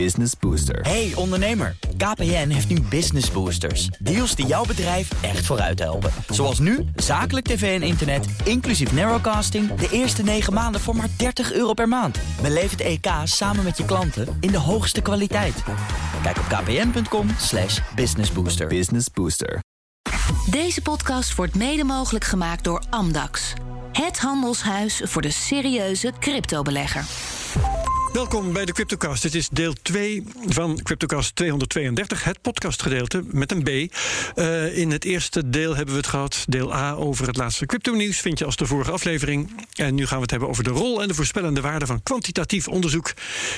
Business Booster. Hey ondernemer, KPN heeft nu Business Boosters. Deals die jouw bedrijf echt vooruit helpen. Zoals nu, zakelijk tv en internet, inclusief narrowcasting... de eerste 9 maanden voor maar 30 euro per maand. Beleef het EK samen met je klanten in de hoogste kwaliteit. Kijk op kpn.com slash businessbooster. Business Booster. Deze podcast wordt mede mogelijk gemaakt door Amdax. Het handelshuis voor de serieuze cryptobelegger. Welkom bij de Cryptocast. Dit is deel 2 van Cryptocast 232, het podcastgedeelte met een B. Uh, in het eerste deel hebben we het gehad, deel A, over het laatste crypto-nieuws. Vind je als de vorige aflevering. En nu gaan we het hebben over de rol en de voorspellende waarde van kwantitatief onderzoek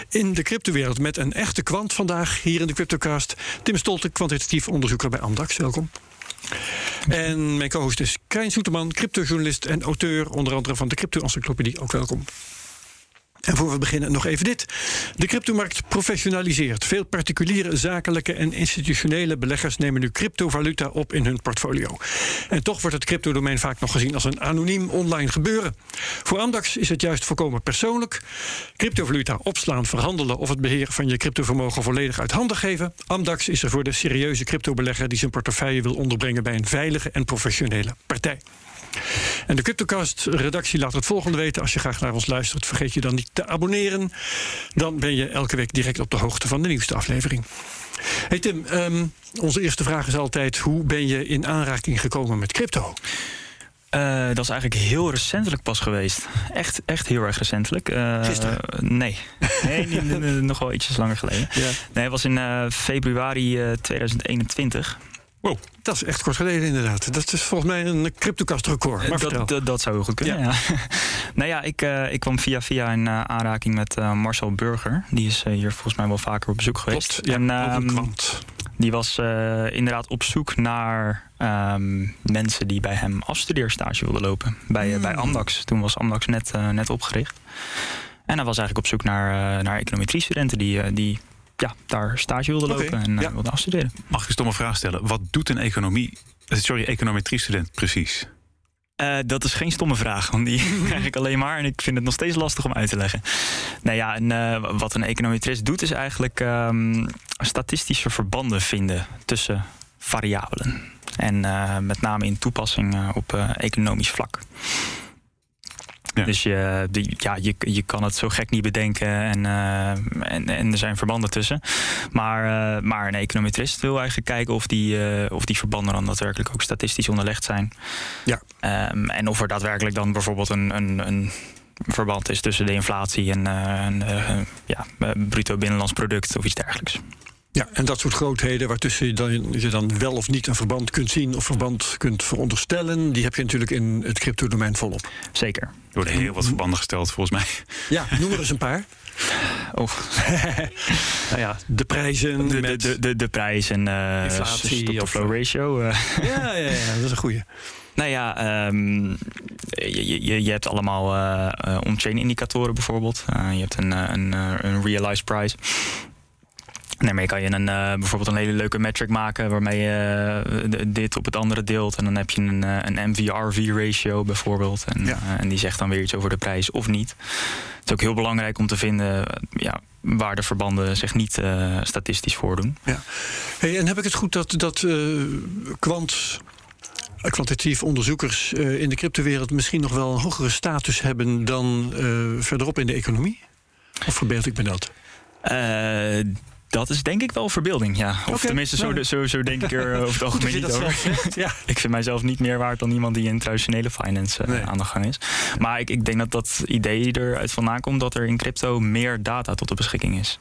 in de cryptowereld. Met een echte kwant vandaag hier in de Cryptocast. Tim Stolte, kwantitatief onderzoeker bij Amdax. Welkom. En mijn co-host is Krijn Soeterman, cryptojournalist en auteur, onder andere van de Crypto-encyclopedie. Ook welkom. En voor we beginnen nog even dit. De cryptomarkt professionaliseert. Veel particuliere, zakelijke en institutionele beleggers nemen nu cryptovaluta op in hun portfolio. En toch wordt het cryptodomein vaak nog gezien als een anoniem online gebeuren. Voor Amdax is het juist voorkomen persoonlijk. Cryptovaluta opslaan, verhandelen of het beheer van je cryptovermogen volledig uit handen geven. Amdax is er voor de serieuze cryptobelegger die zijn portefeuille wil onderbrengen bij een veilige en professionele partij. En de Cryptocast-redactie laat het volgende weten. Als je graag naar ons luistert, vergeet je dan niet te abonneren. Dan ben je elke week direct op de hoogte van de nieuwste aflevering. Hey Tim, um, onze eerste vraag is altijd: hoe ben je in aanraking gekomen met crypto? Uh, dat is eigenlijk heel recentelijk pas geweest. Echt, echt heel erg recentelijk. Uh, Gisteren? Nee, nee nog wel ietsjes langer geleden. Ja. Nee, het was in uh, februari 2021. Wow, dat is echt kort geleden inderdaad. Dat is volgens mij een cryptocast-record. Maar dat, dat, dat, zou heel goed kunnen, ja. nou ja, ik, uh, ik kwam via via in uh, aanraking met uh, Marcel Burger. Die is hier volgens mij wel vaker op bezoek geweest. Klopt, ja, en, um, die was inderdaad op zoek naar um, mensen die bij hem afstudeerstage wilden lopen. Bij, mm. bij Amdax. Toen was Amdax net, net opgericht. En hij was eigenlijk op zoek naar, naar econometriestudenten die, die ja, daar stage wilde lopen en ja. wilde afstuderen. Mag ik een stomme vraag stellen? Wat doet een economie, sorry, econometrie-student precies? Uh, dat is geen stomme vraag, want die krijg ik alleen maar. En ik vind het nog steeds lastig om uit te leggen. Nou ja, en, uh, wat een econometrist doet, is eigenlijk um, statistische verbanden vinden tussen variabelen. En uh, met name in toepassing op economisch vlak. Dus je, ja, je, je kan het zo gek niet bedenken en, uh, en, en er zijn verbanden tussen. Maar, uh, maar een econometrist wil eigenlijk kijken of die, uh, of die verbanden dan daadwerkelijk ook statistisch onderlegd zijn. Ja. Um, en of er daadwerkelijk dan bijvoorbeeld een, een, een verband is tussen de inflatie en, en ja, bruto binnenlands product of iets dergelijks. Ja, en dat soort grootheden waartussen je dan, je dan wel of niet een verband kunt zien of verband kunt veronderstellen, die heb je natuurlijk in het crypto-domein volop. Zeker. Er worden heel wat verbanden gesteld volgens mij. Ja, noem er eens een paar. Oh. nou ja, de prijzen. De, met de, de, de, prijzen. Uh, Inflatie. Of flow ratio. Uh. Ja, ja, ja, dat is een goede. Nou ja, um, je, je, je, hebt allemaal uh, on-chain indicatoren bijvoorbeeld. je hebt een, een, een realized price. Daarmee kan je een, uh, bijvoorbeeld een hele leuke metric maken waarmee je uh, dit op het andere deelt. En dan heb je een, uh, een MVRV-ratio bijvoorbeeld. En, ja. en die zegt dan weer iets over de prijs of niet. Het is ook heel belangrijk om te vinden ja, waar de verbanden zich niet statistisch voordoen. Ja. Hey, en heb ik het goed dat, dat kwant kwantitatief onderzoekers in de cryptowereld misschien nog wel een hogere status hebben dan verderop in de economie? Of verbeeld ik me dat? Dat is denk ik wel verbeelding, ja. Of tenminste, zo, zo, zo, denk ik er over het algemeen niet over. ja. Ik vind mijzelf niet meer waard dan iemand die in traditionele finance uh, aan de gang is. Maar ik, ik denk dat dat idee eruit vandaan komt dat er in crypto meer data tot de beschikking is.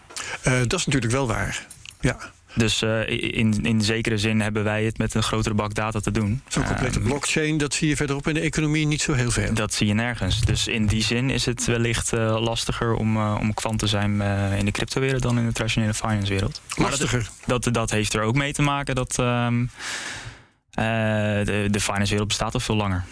Uh, dat is natuurlijk wel waar. Ja. Dus uh, in, in zekere zin hebben wij het met een grotere bak data te doen. Zo'n complete uh, blockchain, dat zie je verderop in de economie niet zo heel veel. Dat zie je nergens. Dus in die zin is het wellicht uh, lastiger om, om kwant te zijn in de cryptowereld dan in de traditionele finance wereld. Lastiger? Dat, dat, dat, heeft er ook mee te maken dat ehm, de, de finance wereld bestaat al veel langer.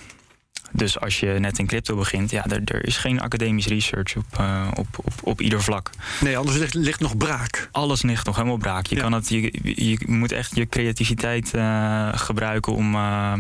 Dus als je net in crypto begint, ja, er, er is geen academisch research op, uh, op, op, op ieder vlak. Nee, anders ligt, ligt nog braak. Alles ligt nog helemaal braak. Je, ja. kan het, je, je moet echt je creativiteit uh, gebruiken om, uh,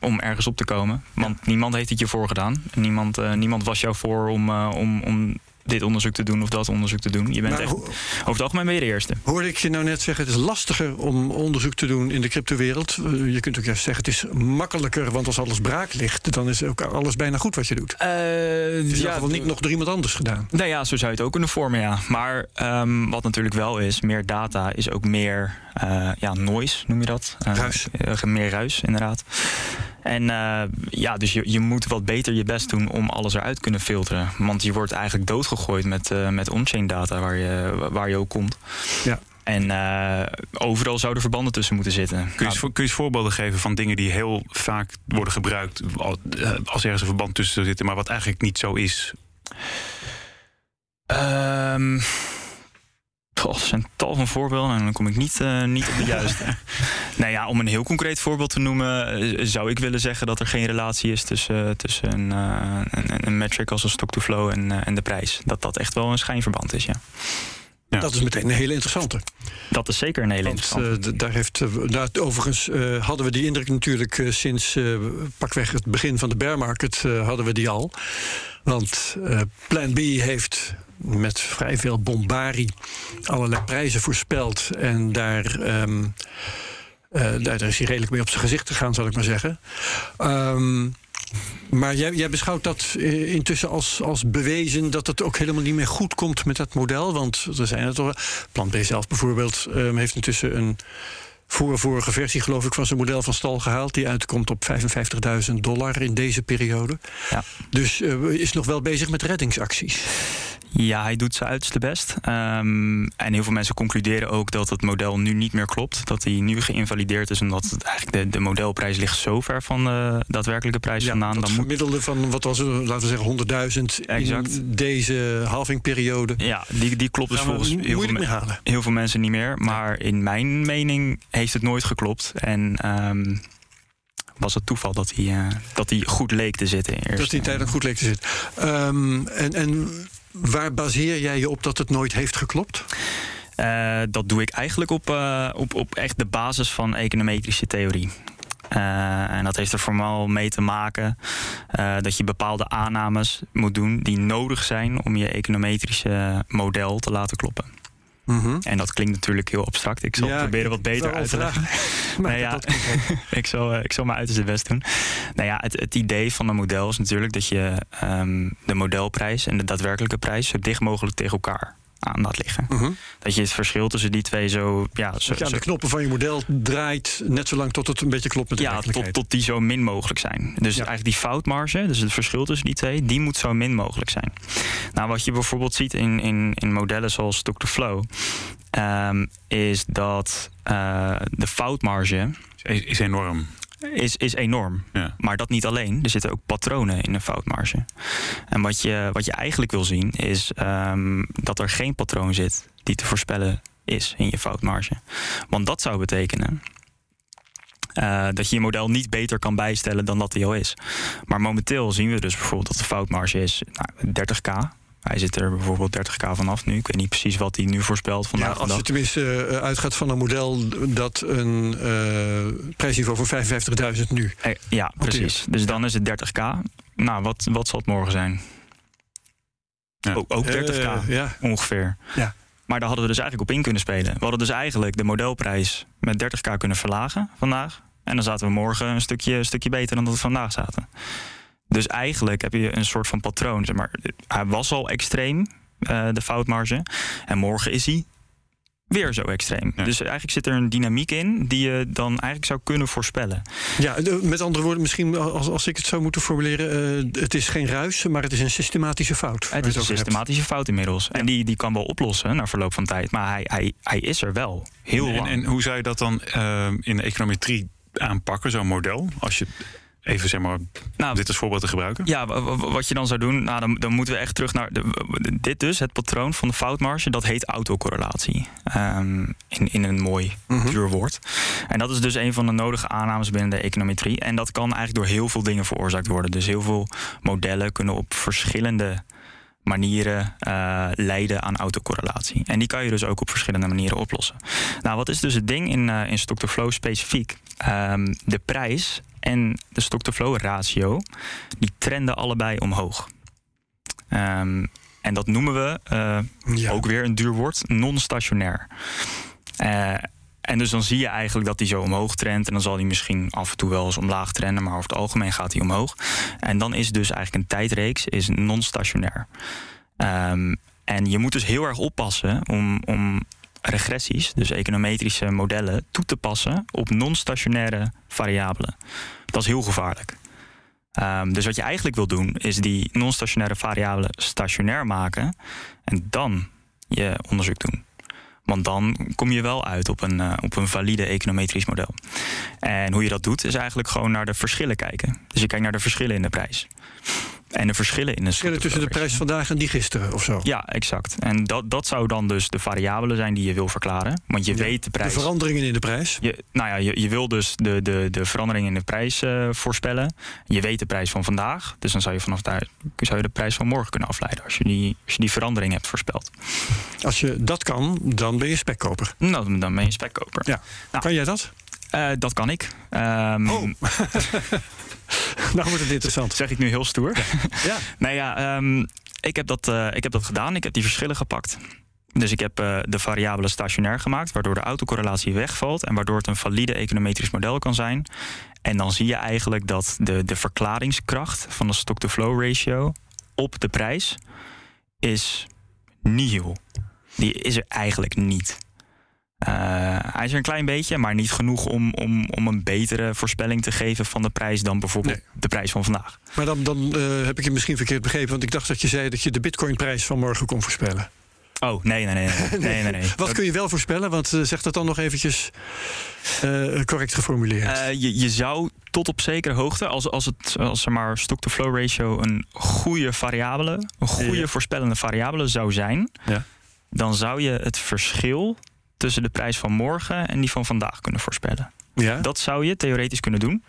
om ergens op te komen. Want ja. niemand heeft het je voorgedaan. Niemand, niemand was jou voor om, om, om dit onderzoek te doen of dat onderzoek te doen. Je bent Maar echt, over het algemeen ben je de eerste. Hoorde ik je nou net zeggen, het is lastiger om onderzoek te doen in de cryptowereld. Eh, Je kunt ook juist zeggen, het is makkelijker, want als alles braak ligt, dan is ook alles bijna goed wat je doet. Het is in ieder geval niet nog door iemand anders gedaan. Nou ja, zo zou je het ook kunnen vormen, ja. Maar ehm, wat natuurlijk wel is, meer data is ook meer eh, ja, noise, noem je dat? Eh, Ruis. meer ruis, inderdaad. En eh, ja, dus je, je moet wat beter je best doen om alles eruit te kunnen filteren. Want je wordt eigenlijk doodgegooid met, eh, met on-chain data waar je, waar je ook komt. Ja. En eh, overal zouden verbanden tussen moeten zitten. Kun je, Nou, kun je eens voorbeelden geven van dingen die heel vaak worden gebruikt al- als ergens een verband tussen zou zitten, maar wat eigenlijk niet zo is? Ehm er zijn tal van voorbeelden en dan kom ik niet, eh, niet op de juiste. nou ja, om een heel concreet voorbeeld te noemen, eh, zou ik willen zeggen dat er geen relatie is tussen, tussen een, eh, een, een metric als een stock-to-flow en, eh, en de prijs. Dat dat echt wel een schijnverband is, ja. Ja. Dat is meteen een hele interessante. Dat is zeker een hele Want interessante. eh, d- daar heeft, eh, daar, overigens eh, hadden we die indruk natuurlijk eh, sinds eh, pakweg het begin van de bear market eh, hadden we die al. Want eh, Plan B heeft met vrij veel bombarie allerlei prijzen voorspeld. En daar, ehm, eh, daar, daar is hij redelijk mee op zijn gezicht gegaan, zal ik maar zeggen. Ehm, maar jij, jij beschouwt dat eh, intussen als, als bewezen dat het ook helemaal niet meer goed komt met dat model. Want er zijn er toch. Plan B zelf bijvoorbeeld ehm, heeft intussen een voor vorige versie, geloof ik, van zijn model van stal gehaald. Die uitkomt op 55.000 dollar in deze periode. Ja. Dus eh, is nog wel bezig met reddingsacties. Ja, hij doet zijn uiterste best. Ehm, en heel veel mensen concluderen ook dat het model nu niet meer klopt. Dat hij nu geïnvalideerd is, omdat het eigenlijk de, de modelprijs ligt zo ver van de daadwerkelijke prijs vandaan. dat Dan moet gemiddelde van, wat was het, laten we zeggen, 100.000 Exact. in deze halvingperiode. Ja, die, die klopt dus volgens heel veel, me- heel veel mensen niet meer. Maar in mijn mening heeft het nooit geklopt. En ehm, was het toeval dat hij, eh, dat hij goed leek te zitten. in Dat eerste- die tijd ook goed leek te zitten. Ehm, en, en waar baseer jij je op dat het nooit heeft geklopt? Eh, dat doe ik eigenlijk op, eh, op, op echt de basis van econometrische theorie. Eh, en dat heeft er vooral mee te maken dat je bepaalde aannames moet doen die nodig zijn om je econometrische model te laten kloppen. En dat klinkt natuurlijk heel abstract. Ik zal Ja, het proberen wat beter uit te leggen. Maar Nou ja, komt wel. ik, zal, eh, ik zal mijn uiterste best doen. Nou ja, het, het idee van een model is natuurlijk dat je ehm, de modelprijs en de daadwerkelijke prijs zo dicht mogelijk tegen elkaar aan laat liggen. Mhm. Dat je het verschil tussen die twee zo. Ja, zo, Dat je aan zo- de knoppen van je model draait net zolang tot het een beetje klopt met de ja tot, tot die zo min mogelijk zijn. Dus Ja. eigenlijk die foutmarge, dus het verschil tussen die twee, die moet zo min mogelijk zijn. Nou, wat je bijvoorbeeld ziet in, in, in modellen zoals Stock-to-Flow, ehm, is dat eh, de foutmarge Is, is enorm. Is, is enorm. Ja. Maar dat niet alleen. Er zitten ook patronen in een foutmarge. En wat je, wat je eigenlijk wil zien is ehm, dat er geen patroon zit die te voorspellen is in je foutmarge. Want dat zou betekenen eh, dat je je model niet beter kan bijstellen dan dat hij al is. Maar momenteel zien we dus bijvoorbeeld dat de foutmarge is nou, 30k. Hij zit er bijvoorbeeld 30k vanaf nu. Ik weet niet precies wat hij nu voorspelt vandaag. als je tenminste eh, uitgaat van een model dat een eh, prijsniveau van 55.000 nu. Eh, ja, precies. Dus dan is het 30k. Nou, wat, wat zal het morgen zijn? Ja. Ook, ook 30k. Eh, ja. ongeveer. Ja. Maar daar hadden we dus eigenlijk op in kunnen spelen. We hadden dus eigenlijk de modelprijs met 30k kunnen verlagen vandaag. En dan zaten we morgen een stukje, een stukje beter dan dat we vandaag zaten. Dus eigenlijk heb je een soort van patroon. Zeg maar, hij was al extreem, eh, de foutmarge. En morgen is hij weer zo extreem. Ja. Dus eigenlijk zit er een dynamiek in die je dan eigenlijk zou kunnen voorspellen. Ja, met andere woorden, misschien als, als ik het zou moeten formuleren, eh, het is geen ruis, maar het is een systematische fout. Het is een hebt. systematische fout inmiddels. En die, die kan wel oplossen na verloop van tijd. Maar hij, hij, hij is er wel. Heel En, lang. en hoe zou je dat dan eh, in de econometrie aanpakken, zo'n model? Als je even zeg maar Nou, dit als voorbeeld te gebruiken. Ja, wa- wa- wat je dan zou doen, nou, dan, dan moeten we echt terug naar. De, dit dus, het patroon van de foutmarge, dat heet autocorrelatie. Ehm, in, in een mooi Mhm. puur woord. En dat is dus een van de nodige aannames binnen de econometrie. En dat kan eigenlijk door heel veel dingen veroorzaakt worden. Dus heel veel modellen kunnen op verschillende manieren eh, leiden aan autocorrelatie. En die kan je dus ook op verschillende manieren oplossen. Nou, wat is dus het ding in, eh in stock-to-flow specifiek? Ehm, de prijs en de stock-to-flow ratio, die trenden allebei omhoog. Ehm, En dat noemen we, uh, Ja. ook weer een duur woord, non-stationair. Uh, en dus dan zie je eigenlijk dat hij zo omhoog trendt. En dan zal hij misschien af en toe wel eens omlaag trenden. Maar over het algemeen gaat hij omhoog. En dan is dus eigenlijk een tijdreeks is non-stationair. Um, en je moet dus heel erg oppassen om, om regressies, dus econometrische modellen, toe te passen op non-stationaire variabelen. Dat is heel gevaarlijk. Um, dus wat je eigenlijk wil doen, is die non-stationaire variabelen stationair maken en dan je onderzoek doen. Want dan kom je wel uit op een, uh, op een valide econometrisch model. En hoe je dat doet, is eigenlijk gewoon naar de verschillen kijken. Dus je kijkt naar de verschillen in de prijs. En de verschillen in de Verschillen tussen de prijs vandaag en die gisteren of zo. Ja, exact. En dat, dat zou dan dus de variabelen zijn die je wil verklaren. Want je Ja, weet de prijs. De veranderingen in de prijs. Je, nou ja, je, je wil dus de, de, de verandering in de prijs uh, voorspellen. Je weet de prijs van vandaag. Dus dan zou je vanaf daar zou je de prijs van morgen kunnen afleiden. Als je die, als je die verandering hebt voorspeld. Als je dat kan, dan ben je spekkoper. Nou, dan ben je spekkoper. Ja. Nou, kan jij dat? Uh, dat kan ik. Um, oh. nou wordt het interessant. Zeg ik nu heel stoer. Ja. nou ja, um, ik, heb dat, uh, ik heb dat gedaan. Ik heb die verschillen gepakt. Dus ik heb uh, de variabelen stationair gemaakt, waardoor de autocorrelatie wegvalt en waardoor het een valide econometrisch model kan zijn. En dan zie je eigenlijk dat de, de verklaringskracht van de stock-to-flow ratio op de prijs is nihil. Die is er eigenlijk niet. Uh, hij is er een klein beetje, maar niet genoeg om, om, om een betere voorspelling te geven van de prijs dan bijvoorbeeld nee. de prijs van vandaag. Maar dan, dan uh, heb ik je misschien verkeerd begrepen, want ik dacht dat je zei dat je de bitcoinprijs van morgen kon voorspellen. Oh, nee, nee, nee. nee, nee, nee, nee. Wat kun je wel voorspellen? Want uh, zeg dat dan nog eventjes uh, correct geformuleerd. Uh, je, je zou tot op zekere hoogte, als, als het als er maar stock-to-flow ratio een goede variabele, een goede ja. voorspellende variabele zou zijn, ja. dan zou je het verschil tussen de prijs van morgen en die van vandaag kunnen voorspellen. Ja. Dat zou je theoretisch kunnen doen.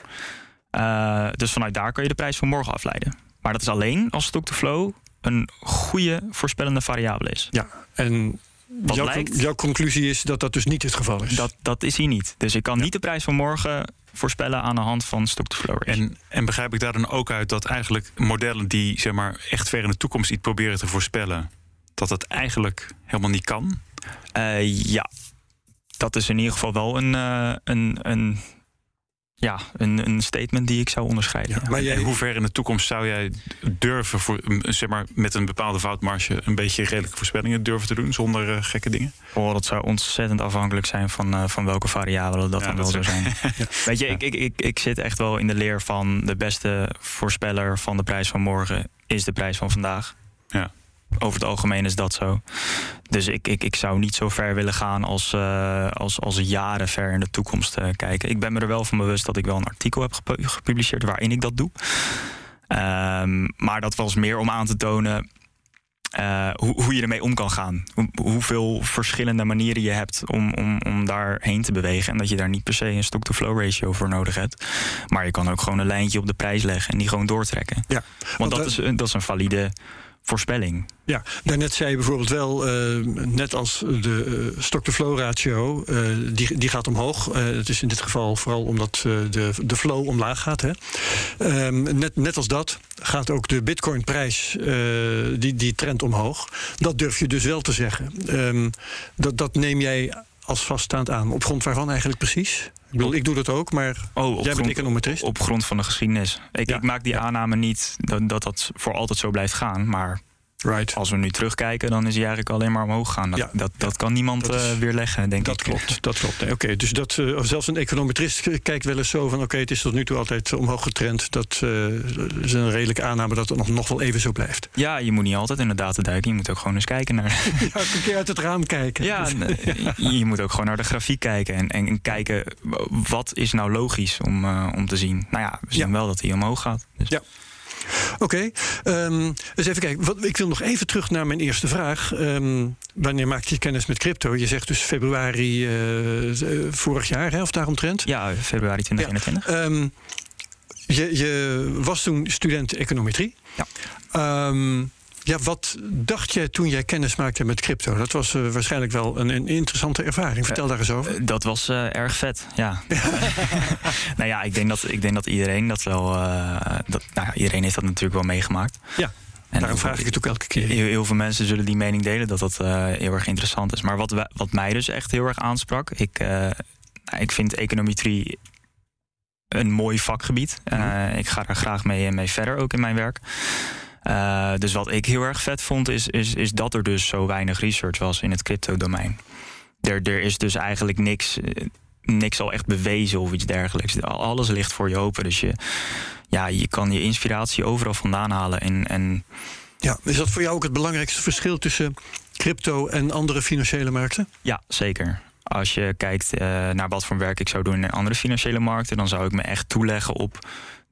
Uh, dus vanuit daar kan je de prijs van morgen afleiden. Maar dat is alleen als stock-to-flow een goede voorspellende variabele is. Ja, en Wat jouw, lijkt- jouw conclusie is dat dat dus niet het geval is. Dat, dat is hier niet. Dus ik kan niet de prijs van morgen voorspellen aan de hand van stock-to-flow. En, en begrijp ik daar dan ook uit dat eigenlijk modellen die zeg maar, echt ver in de toekomst iets proberen te voorspellen, dat dat eigenlijk helemaal niet kan? Uh, ja, dat is in ieder geval wel een, uh, een, een, ja, een, een statement die ik zou. Ja, ja. maar jij, hoe ver in de toekomst zou jij durven voor, zeg maar, met een bepaalde foutmarge een beetje redelijke voorspellingen durven te doen zonder uh, gekke dingen? Oh, dat zou ontzettend afhankelijk zijn van, uh, van welke variabelen dat Ja, dan dat wel zou zijn. Weet je, ik, ik, ik, ik zit echt wel in de leer van de beste voorspeller van de prijs van morgen is de prijs van vandaag. Ja. Over het algemeen is dat zo. Dus ik, ik, ik zou niet zo ver willen gaan als, uh, als, als jaren ver in de toekomst uh, kijken. Ik ben me er wel van bewust dat ik wel een artikel heb gepu- gepubliceerd waarin ik dat doe. Um, maar dat was meer om aan te tonen uh, hoe, hoe je ermee om kan gaan. Hoe, hoeveel verschillende manieren je hebt om, om, om daarheen te bewegen. En dat je daar niet per se een stock-to-flow ratio voor nodig hebt. Maar je kan ook gewoon een lijntje op de prijs leggen en die gewoon doortrekken. Ja, Want dat, dat- is, dat is een valide voorspelling. Ja, daarnet zei je bijvoorbeeld wel, eh, net als de uh, stock-to-flow ratio, eh, die, die gaat omhoog. Eh, het is in dit geval vooral omdat eh, de, de flow omlaag gaat. Hè. Ehm, net, net als dat gaat ook de bitcoinprijs, eh die, die trend omhoog. Dat durf je dus wel te zeggen. Ehm, dat, dat neem jij als vaststaand aan. Op grond waarvan eigenlijk precies? Ik bedoel, ik doe dat ook, maar Oh, op jij bent grond, econometrist. op grond van de geschiedenis. Ik, Ja, ik maak die aanname niet dat, dat dat voor altijd zo blijft gaan. Maar Right. als we nu terugkijken, dan is hij eigenlijk alleen maar omhoog gaan. Dat, Ja, dat, dat kan niemand dat is- eh, weerleggen, denk Dat ik. klopt, dat klopt. Nee, Oké, dus dat, eh, zelfs een econometrist kijkt wel eens zo van... oké, het is tot nu toe altijd omhoog getrend. Dat eh, is een redelijke aanname dat het nog, nog wel even zo blijft. Ja, je moet niet altijd in de data duiken. Je moet ook gewoon eens kijken naar... Ja, een keer uit het raam kijken. Ja, eh, je moet ook gewoon naar de grafiek kijken. En, en, en kijken, wat is nou logisch om, om te zien? Nou ja, we zien wel dat hij omhoog gaat. Dus. Ja. Oké, eens even kijken. Wat, ik wil nog even terug naar mijn eerste vraag. Ehm, wanneer maakte je kennis met crypto? Je zegt dus februari eh, vorig jaar, hè, of daaromtrent. Ja, februari 2021. Ehm, je, je was toen student econometrie. Ja. Ja, wat dacht jij toen jij kennis maakte met crypto? Dat was eh, waarschijnlijk wel een, een interessante ervaring. Vertel daar eens over. Eh, Dat was eh, erg vet, ja. nou ja, ik denk dat, ik denk dat iedereen dat wel... dat, nou iedereen heeft dat natuurlijk wel meegemaakt. Ja. En Daarom vraag ik het ook elke keer. Heel, heel veel mensen zullen die mening delen dat dat uh, heel erg interessant is. Maar wat, wat mij dus echt heel erg aansprak, ik, nou, ik vind econometrie een mooi vakgebied. Eh, Ik ga er graag mee, mee verder, ook in mijn werk. Eh, dus wat ik heel erg vet vond, is, is, is dat er dus zo weinig research was in het crypto-domein. Er, er is dus eigenlijk niks, eh, niks al echt bewezen of iets dergelijks. Alles ligt voor je open. Dus je, ja, je kan je inspiratie overal vandaan halen. En, en Ja, is dat voor jou ook het belangrijkste verschil tussen crypto en andere financiële markten? Ja, zeker. Als je kijkt eh, naar wat voor werk ik zou doen in andere financiële markten, dan zou ik me echt toeleggen op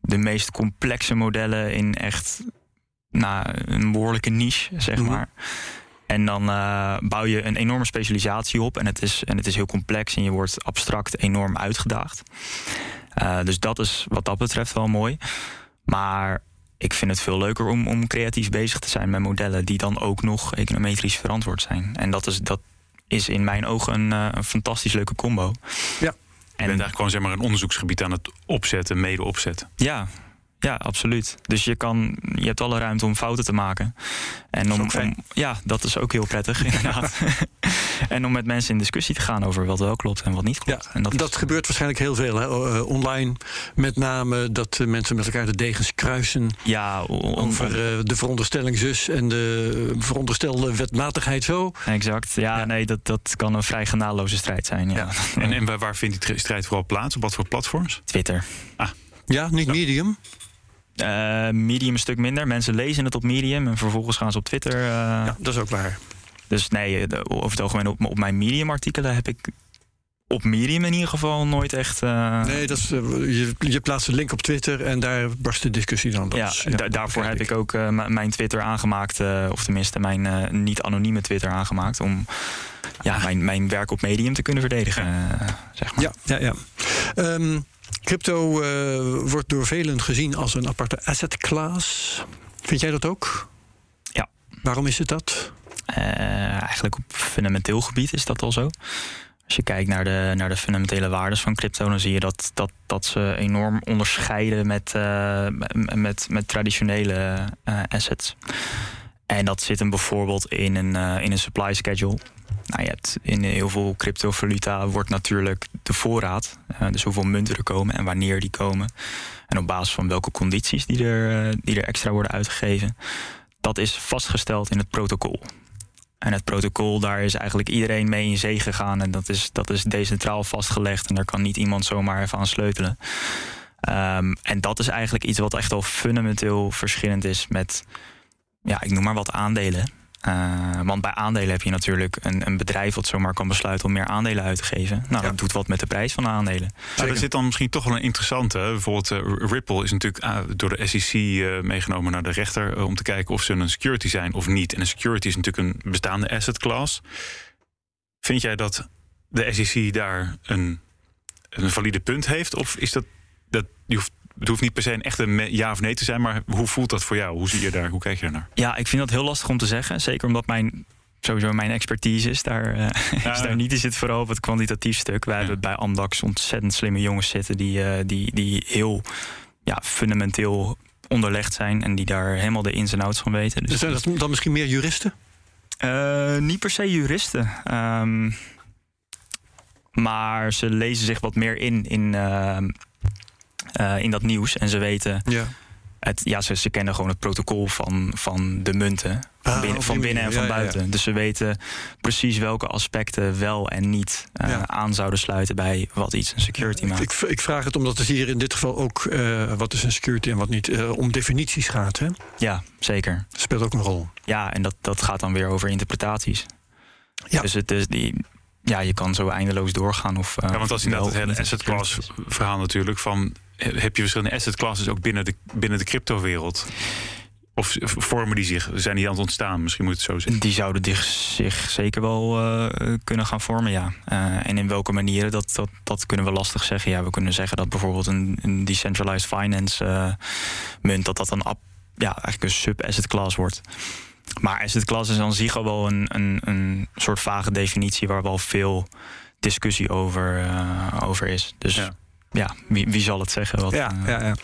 de meest complexe modellen in echt nou, een behoorlijke niche, zeg Mhm. maar. En dan eh, bouw je een enorme specialisatie op en het, is, en het is heel complex en je wordt abstract enorm uitgedaagd. Eh, dus dat is wat dat betreft wel mooi. Maar ik vind het veel leuker om, om creatief bezig te zijn met modellen die dan ook nog econometrisch verantwoord zijn. En dat is, dat is in mijn ogen een, eh, een fantastisch leuke combo. Ja. Je bent eigenlijk gewoon zeg maar, een onderzoeksgebied aan het opzetten, mede opzetten. Ja, ja, absoluut. Dus je, kan, je hebt alle ruimte om fouten te maken. En om, om- ja, dat is ook heel prettig, inderdaad. en om met mensen in discussie te gaan over wat wel klopt en wat niet klopt. Ja, en dat, Dat is- gebeurt waarschijnlijk heel veel. Hè? Eh, online met name dat eh, mensen met elkaar de degens kruisen ja, over eh, de veronderstelling zus en de veronderstelde wetmatigheid zo. exact. Ja, Ja. nee, dat, dat kan een vrij genadeloze strijd zijn. Ja. En, en waar- vindt die tr- strijd vooral plaats? Op wat voor platforms? Twitter. Ja, niet medium. Eh, Medium een stuk minder. Mensen lezen het op Medium en vervolgens gaan ze op Twitter. eh, Ja, dat is ook waar. Dus nee, eh, de- over het algemeen op, op mijn Medium-artikelen heb ik op Medium in ieder geval nooit echt. Nee, dat is, je, je plaatst een link op Twitter en daar barst de discussie dan. Ja, is- da- daarvoor heb ik ook mijn Twitter aangemaakt, of tenminste mijn niet-anonieme Twitter aangemaakt, om ja, mijn, mijn werk op Medium te kunnen verdedigen. eh, zeg maar. Ja, ja, ja. Ehm, crypto eh, wordt door velen gezien als een aparte asset class. Vind jij dat ook? Ja. Waarom is het dat? Eh, eigenlijk op fundamenteel gebied is dat al zo. Als je kijkt naar de, naar de fundamentele waardes van crypto, dan zie je dat, dat, dat ze enorm onderscheiden met, met, met traditionele assets. En dat zit hem bijvoorbeeld in een, eh, in een supply schedule. Nou, je hebt in heel veel cryptovaluta wordt natuurlijk de voorraad, eh, dus hoeveel munten er komen en wanneer die komen. En op basis van welke condities die er, eh, die er extra worden uitgegeven. Dat is vastgesteld in het protocol. En het protocol, daar is eigenlijk iedereen mee in zee gegaan. En dat is, dat is decentraal vastgelegd. En daar kan niet iemand zomaar even aan sleutelen. Ehm, en dat is eigenlijk iets wat echt al fundamenteel verschillend is met, ja, ik noem maar wat aandelen. Eh, want bij aandelen heb je natuurlijk een, een bedrijf wat zomaar kan besluiten om meer aandelen uit te geven. Nou, Ja. dat doet wat met de prijs van de aandelen. Maar er zit dan misschien toch wel een interessante. Bijvoorbeeld eh, Ripple is natuurlijk ah, door de SEC eh, meegenomen naar de rechter... eh, om te kijken of ze een security zijn of niet. En een security is natuurlijk een bestaande asset class. Vind jij dat de SEC daar een, een valide punt heeft? Of is dat... dat je hoeft, het hoeft niet per se een echte ja of nee te zijn... maar hoe voelt dat voor jou? Hoe zie je daar? Hoe kijk je daarnaar? Ja, ik vind dat heel lastig om te zeggen. Zeker omdat mijn, sowieso mijn expertise is daar, eh, is Ja. daar niet. Die zit vooral op het kwantitatief stuk. Wij Ja. hebben bij Amdax ontzettend slimme jongens zitten... die, eh, die, die heel ja, fundamenteel onderlegd zijn... en die daar helemaal de ins en outs van weten. Dus Zijn dat dan misschien meer juristen? eh, niet per se juristen. Ehm, maar ze lezen zich wat meer in in, eh, in dat nieuws. En ze weten, Ja. het, ja, ze, ze kennen gewoon het protocol van, van de munten. Van Ah, binnen, van binnen en van Ja, ja, ja. buiten. Dus ze weten precies welke aspecten wel en niet eh, Ja. aan zouden sluiten bij wat iets een security maakt. ik, ik vraag het omdat het hier in dit geval ook, eh, wat is een security en wat niet, eh, om definities gaat. Hè? Ja, zeker. Dat speelt ook een rol. Ja, en dat, dat gaat dan weer over interpretaties. Ja. Dus het is die, ja, je kan zo eindeloos doorgaan. Of, eh, Ja, want dat is inderdaad het hele asset class verhaal natuurlijk. Van, heb je verschillende asset classes ook binnen de, binnen de cryptowereld? Of vormen die zich? Zijn die aan het ontstaan? Misschien moet het zo zeggen. Die zouden zich, zeker wel eh, kunnen gaan vormen, ja. Eh, en in welke manieren, dat, dat, dat kunnen we lastig zeggen. Ja, we kunnen zeggen dat bijvoorbeeld een, een decentralized finance eh, munt... dat dat een, ap- ja, eigenlijk een sub-asset class wordt. Maar asset class is aan zich al wel een, een, een soort vage definitie... waar wel veel discussie over, over is. Dus Ja. Ja, wie, wie zal het zeggen? Wat, ja, ja, ja.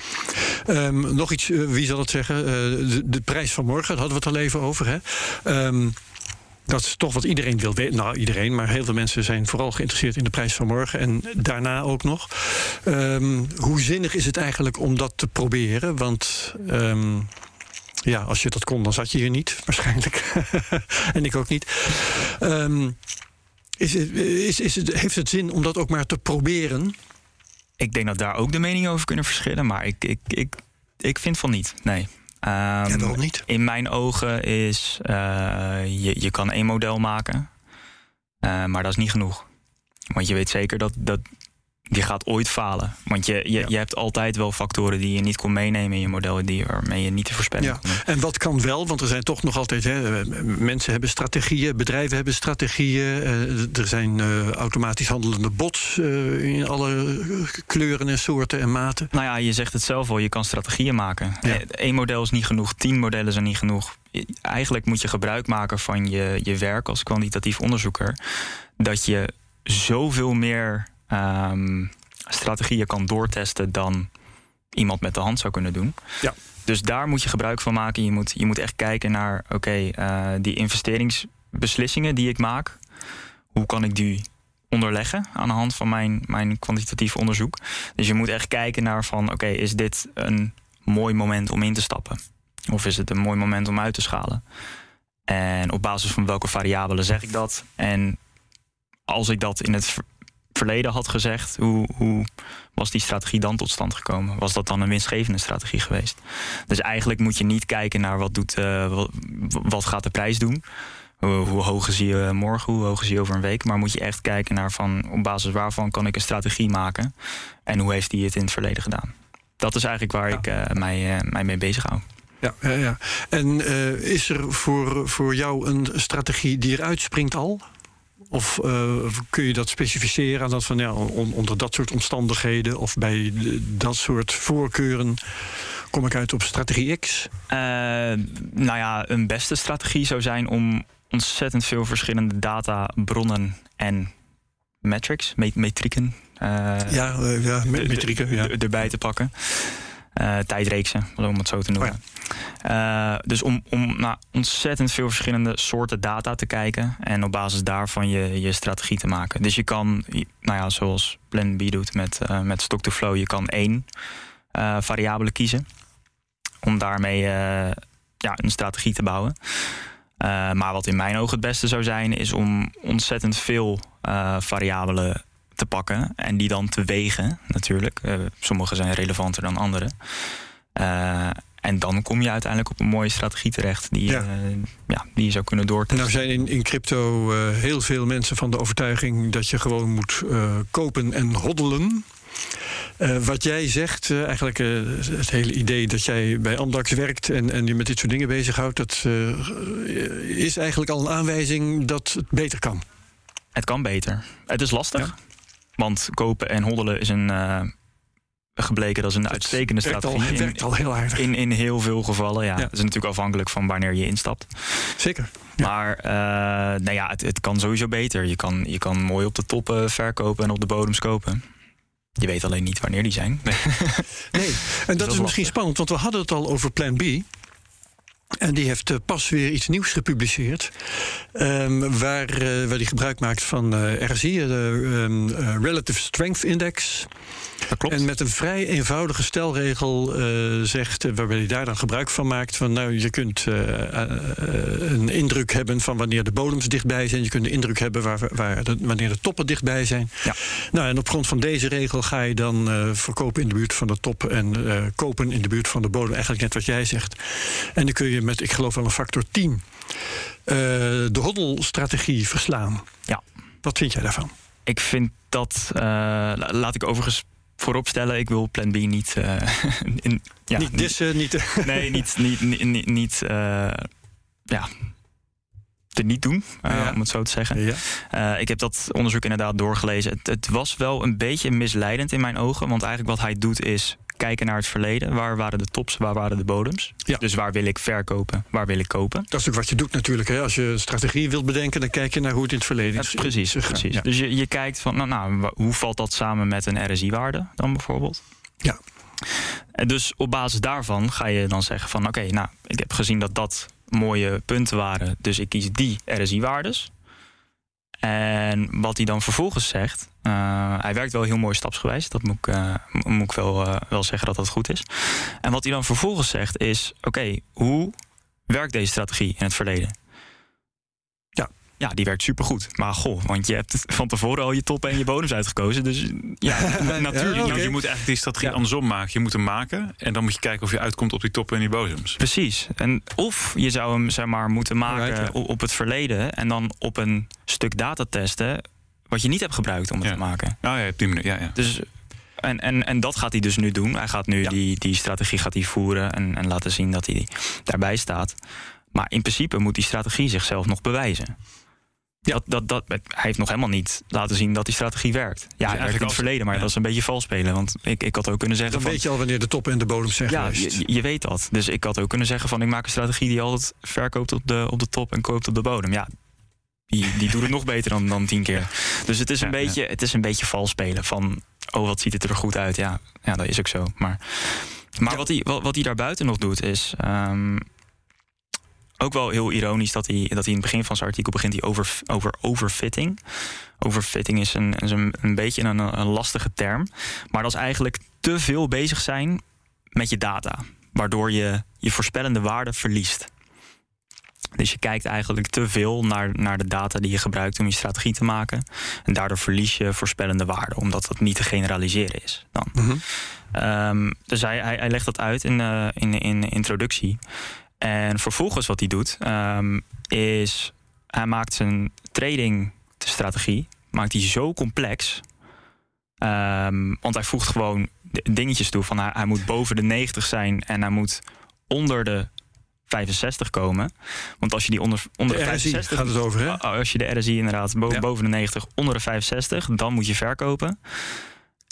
Ehm, nog iets, wie zal het zeggen? De, de, prijs van morgen, daar hadden we het al even over. Hè? Ehm, dat is toch wat iedereen wil weten. Nou, iedereen, maar heel veel mensen zijn vooral geïnteresseerd in de prijs van morgen en daarna ook nog. Um, hoe zinnig is het eigenlijk om dat te proberen? Want ja, als je dat kon, dan zat je hier niet, waarschijnlijk. en ik ook niet. Is, is, is het, heeft het zin om dat ook maar te proberen? Ik denk dat daar ook de meningen over kunnen verschillen, maar ik, ik, ik, ik vind van niet. Nee. Um, ja, waarom niet? In mijn ogen is uh, je, je kan één model maken, uh, maar dat is niet genoeg. Want je weet zeker dat, dat die gaat ooit falen. Want je, je, je hebt altijd wel factoren die je niet kon meenemen in je model, die waarmee je niet te voorspellen ja. kon. En wat kan wel? Want er zijn toch nog altijd. Hè, mensen hebben strategieën, bedrijven hebben strategieën. Uh, er zijn uh, automatisch handelende bots uh, in alle kleuren en soorten en maten. Nou ja, je zegt het zelf al, je kan strategieën maken. Ja. Eén model is niet genoeg, tien modellen zijn niet genoeg. Eigenlijk moet je gebruik maken van je, je werk als kwantitatief onderzoeker. Dat je zoveel meer um, strategieën kan doortesten dan iemand met de hand zou kunnen doen. Ja. Dus daar moet je gebruik van maken. Je moet, je moet echt kijken naar, oké, okay, uh, die investeringsbeslissingen die ik maak, hoe kan ik die onderleggen aan de hand van mijn, mijn kwantitatief onderzoek. Dus je moet echt kijken naar van, oké, okay, is dit een mooi moment om in te stappen? Of is het een mooi moment om uit te schalen? En op basis van welke variabelen zeg ik dat? En als ik dat in het verleden had gezegd, hoe, hoe was die strategie dan tot stand gekomen? Was dat dan een winstgevende strategie geweest? Dus eigenlijk moet je niet kijken naar wat, doet, uh, wat, wat, gaat de prijs doen. Hoe, hoe hoog is hij morgen, hoe hoog is hij over een week. Maar moet je echt kijken naar van op basis waarvan kan ik een strategie maken. En hoe heeft hij het in het verleden gedaan. Dat is eigenlijk waar ja. ik uh, mij, uh, mij mee bezig hou. Ja, ja, ja. En is er voor, voor jou een strategie die eruit springt al? Of uh, kun je dat specificeren aan dat van ja, on, onder dat soort omstandigheden of bij de, dat soort voorkeuren kom ik uit op strategie X? Uh, nou ja, een beste strategie zou zijn om ontzettend veel verschillende databronnen en metrics, met metrieken. Uh, ja, ja, metrieken. Ja. erbij te pakken. Uh, tijdreeksen, om het zo te noemen. Oh ja. uh, dus om, om naar ontzettend veel verschillende soorten data te kijken en op basis daarvan je, je strategie te maken. Dus je kan, nou ja, zoals Plan B doet met, uh, met Stock to Flow, je kan één variabele kiezen om daarmee ja, een strategie te bouwen. maar wat in mijn ogen het beste zou zijn, is om ontzettend veel variabelen te pakken en die dan te wegen, natuurlijk. Uh, sommige zijn relevanter dan andere. Uh, en dan kom je uiteindelijk op een mooie strategie terecht die, ja. Uh, ja, die je zou kunnen doortesten. Nou zijn in, in crypto heel veel mensen van de overtuiging dat je gewoon moet kopen en hoddelen. Uh, wat jij zegt, uh, eigenlijk uh, het hele idee dat jij bij Amdax werkt en, en je met dit soort dingen bezighoudt, dat is eigenlijk al een aanwijzing dat het beter kan. Het kan beter. Het is lastig. Ja. Want kopen en hoddelen is een. Uh, gebleken dat is een uitstekende strategie. Al, het werkt al heel aardig. In, in heel veel gevallen, ja. ja. Het is natuurlijk afhankelijk van wanneer je instapt. Zeker. Ja. Maar uh, nou ja, het, het, kan sowieso beter. Je kan, je kan mooi op de toppen verkopen en op de bodems kopen. Je weet alleen niet wanneer die zijn. Nee, en dat, dat is, is misschien spannend, want we hadden het al over Plan B. En die heeft uh, pas weer iets nieuws gepubliceerd. Um, waar, uh, waar die gebruik maakt van uh, RSI, de um, Relative Strength Index. Dat klopt. En met een vrij eenvoudige stelregel zegt, waarbij hij daar dan gebruik van maakt: van nou, je kunt een indruk hebben van wanneer de bodems dichtbij zijn. Je kunt een indruk hebben waar, waar de, wanneer de toppen dichtbij zijn. Ja. Nou, en op grond van deze regel ga je dan verkopen in de buurt van de top en kopen in de buurt van de bodem. Eigenlijk net wat jij zegt. En dan kun je met, ik geloof wel een factor 10, uh, de hoddelstrategie verslaan. Ja. Wat vind jij daarvan? Ik vind dat, uh, laat ik overigens vooropstellen, ik wil Plan B niet... Uh, in, ja, niet dissen, niet... niet nee, niet, niet, niet, niet, ja, te niet doen, uh, ja. om het zo te zeggen. Ja. Uh, ik heb dat onderzoek inderdaad doorgelezen. Het, het, was wel een beetje misleidend in mijn ogen, want eigenlijk wat hij doet is kijken naar het verleden. Waar waren de tops, waar waren de bodems? Ja. Dus waar wil ik verkopen, waar wil ik kopen? Dat is ook wat je doet natuurlijk. Hè? Als je strategie wilt bedenken, dan kijk je naar hoe het in het verleden Ja, is. precies, precies. Ja. Dus je, je kijkt van, nou, nou, hoe valt dat samen met een RSI-waarde dan bijvoorbeeld? Ja. En dus op basis daarvan ga je dan zeggen van, oké, nou, ik heb gezien dat dat mooie punten waren, dus ik kies die RSI-waardes. En wat hij dan vervolgens zegt, eh, hij werkt wel heel mooi stapsgewijs, dat moet ik, eh, mo- moet ik wel, eh, wel zeggen dat dat goed is. En wat hij dan vervolgens zegt is, oké, hoe werkt deze strategie in het verleden? Ja. Die werkt supergoed. Maar goh, want je hebt van tevoren al je top en je bodems uitgekozen. Dus ja, na- natuurlijk. Ja, Nou. Je moet eigenlijk die strategie Ja. andersom maken. Je moet hem maken en dan moet je kijken of je uitkomt op die top en die bozems. Precies. En of je zou hem zeg maar, moeten maken Alright, ja. o- op het verleden en dan op een stuk data testen wat je niet hebt gebruikt om het te maken. Nou ja, op die manier. Ja, ja. Dus, en, en, en dat gaat hij dus nu doen. Hij gaat nu Ja. die, die strategie gaat hij voeren en, en laten zien dat hij daarbij staat. Maar in principe moet die strategie zichzelf nog bewijzen. Ja. Dat, dat, dat, hij heeft nog helemaal niet laten zien dat die strategie werkt. Ja, hij werkt in eigenlijk het verleden, maar ja. dat is een beetje vals spelen. Want ik, ik had ook kunnen zeggen Dan van... weet je al wanneer de top en de bodems zijn Ja, geweest. je, je weet dat. Dus ik had ook kunnen zeggen van ik maak een strategie die altijd verkoopt op de, op de top en koopt op de bodem. Ja, die, die doet het nog beter dan, dan tien keer. Dus het is, een Ja, ja. beetje, het is een beetje vals spelen van oh wat ziet het er goed uit. Ja, ja dat is ook zo. Maar, maar wat, hij, wat, wat hij daarbuiten nog doet is ehm, ook wel heel ironisch dat hij, dat hij in het begin van zijn artikel begint hij over, over overfitting. Overfitting is een, is een, een beetje een, een lastige term. Maar dat is eigenlijk te veel bezig zijn met je data. Waardoor je je voorspellende waarde verliest. Dus je kijkt eigenlijk te veel naar, naar de data die je gebruikt om je strategie te maken. En daardoor verlies je voorspellende waarde, omdat dat niet te generaliseren is. Dan. Mhm. Ehm, dus hij, hij, hij legt dat uit in, eh, in, in de introductie. En vervolgens wat hij doet, ehm, is hij maakt zijn trading-strategie maakt hij zo complex. Ehm, want hij voegt gewoon dingetjes toe van hij, hij moet boven de 90 zijn en hij moet onder de 65 komen. Want als je die onder, onder de, De RSI 65 gaat het over, hè? Oh, Als je de RSI inderdaad bo- Ja. boven de 90, onder de 65, dan moet je verkopen.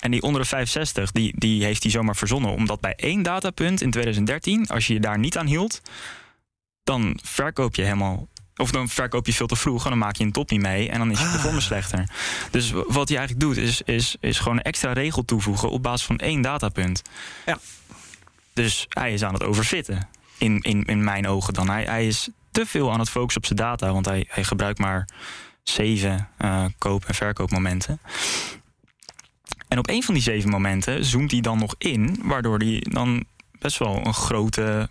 En die onder de 65, die, die heeft hij zomaar verzonnen. Omdat bij één datapunt in 2013, als je je daar niet aan hield, dan verkoop je helemaal. Of dan verkoop je veel te vroeg en dan maak je een top niet mee en dan is je Ah. performance slechter. Dus wat hij eigenlijk doet, is, is, is gewoon een extra regel toevoegen op basis van één datapunt. Ja. Dus hij is aan het overfitten. In, in, in mijn ogen dan. Hij, hij is te veel aan het focussen op zijn data, want hij, hij gebruikt maar zeven eh, koop- en verkoopmomenten. En op een van die zeven momenten zoomt hij dan nog in, waardoor hij dan best wel een grote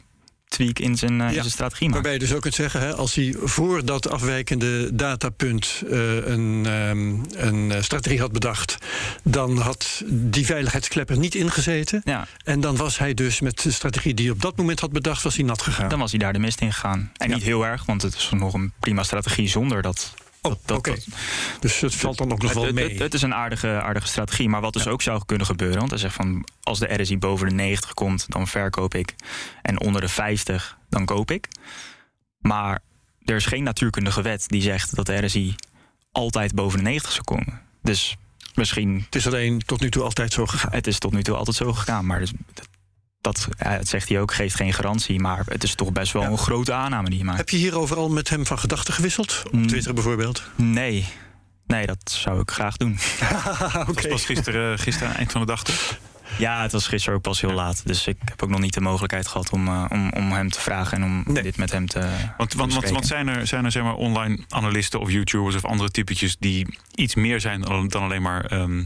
tweak in zijn, eh, in zijn strategie maakt. Waarbij je dus ook kunt zeggen, hè, als hij voor dat afwijkende datapunt eh, een, ehm, een eh, strategie had bedacht, dan had die veiligheidsklep er niet ingezeten. Ja, En dan was hij dus met de strategie die hij op dat moment had bedacht, was hij nat gegaan. dan was hij daar de mist in gegaan. En Ja. niet heel erg, want het is nog een prima strategie zonder dat. Oh, oké. Dus het valt dan ook nog wel mee. het, het is een aardige, aardige strategie. Maar wat dus ook zou kunnen gebeuren. Want hij zegt van als de RSI boven de 90 komt, dan verkoop ik. En onder de 50, dan koop ik. Maar er is geen natuurkundige wet die zegt dat de RSI altijd boven de 90 zou komen. Dus misschien, het is alleen tot nu toe altijd zo gegaan. het is tot nu toe altijd zo gegaan. Maar dus, dat, zegt hij ook, geeft geen garantie. Maar het is toch best wel Ja. een grote aanname die je maakt. Heb je hierover al met hem van gedachten gewisseld? Op Mm. Twitter bijvoorbeeld? Nee. Nee, dat zou ik graag doen. Oké. Dat was gisteren, gisteren eind van de dag toch? Ja, het was gisteren ook pas heel laat. Dus ik heb ook nog niet de mogelijkheid gehad om, eh, om, om hem te vragen en om Nee. dit met hem te. Want, want, want, want zijn er, zijn er zeg maar, online analisten of YouTubers of andere typetjes die iets meer zijn dan, dan alleen maar ehm,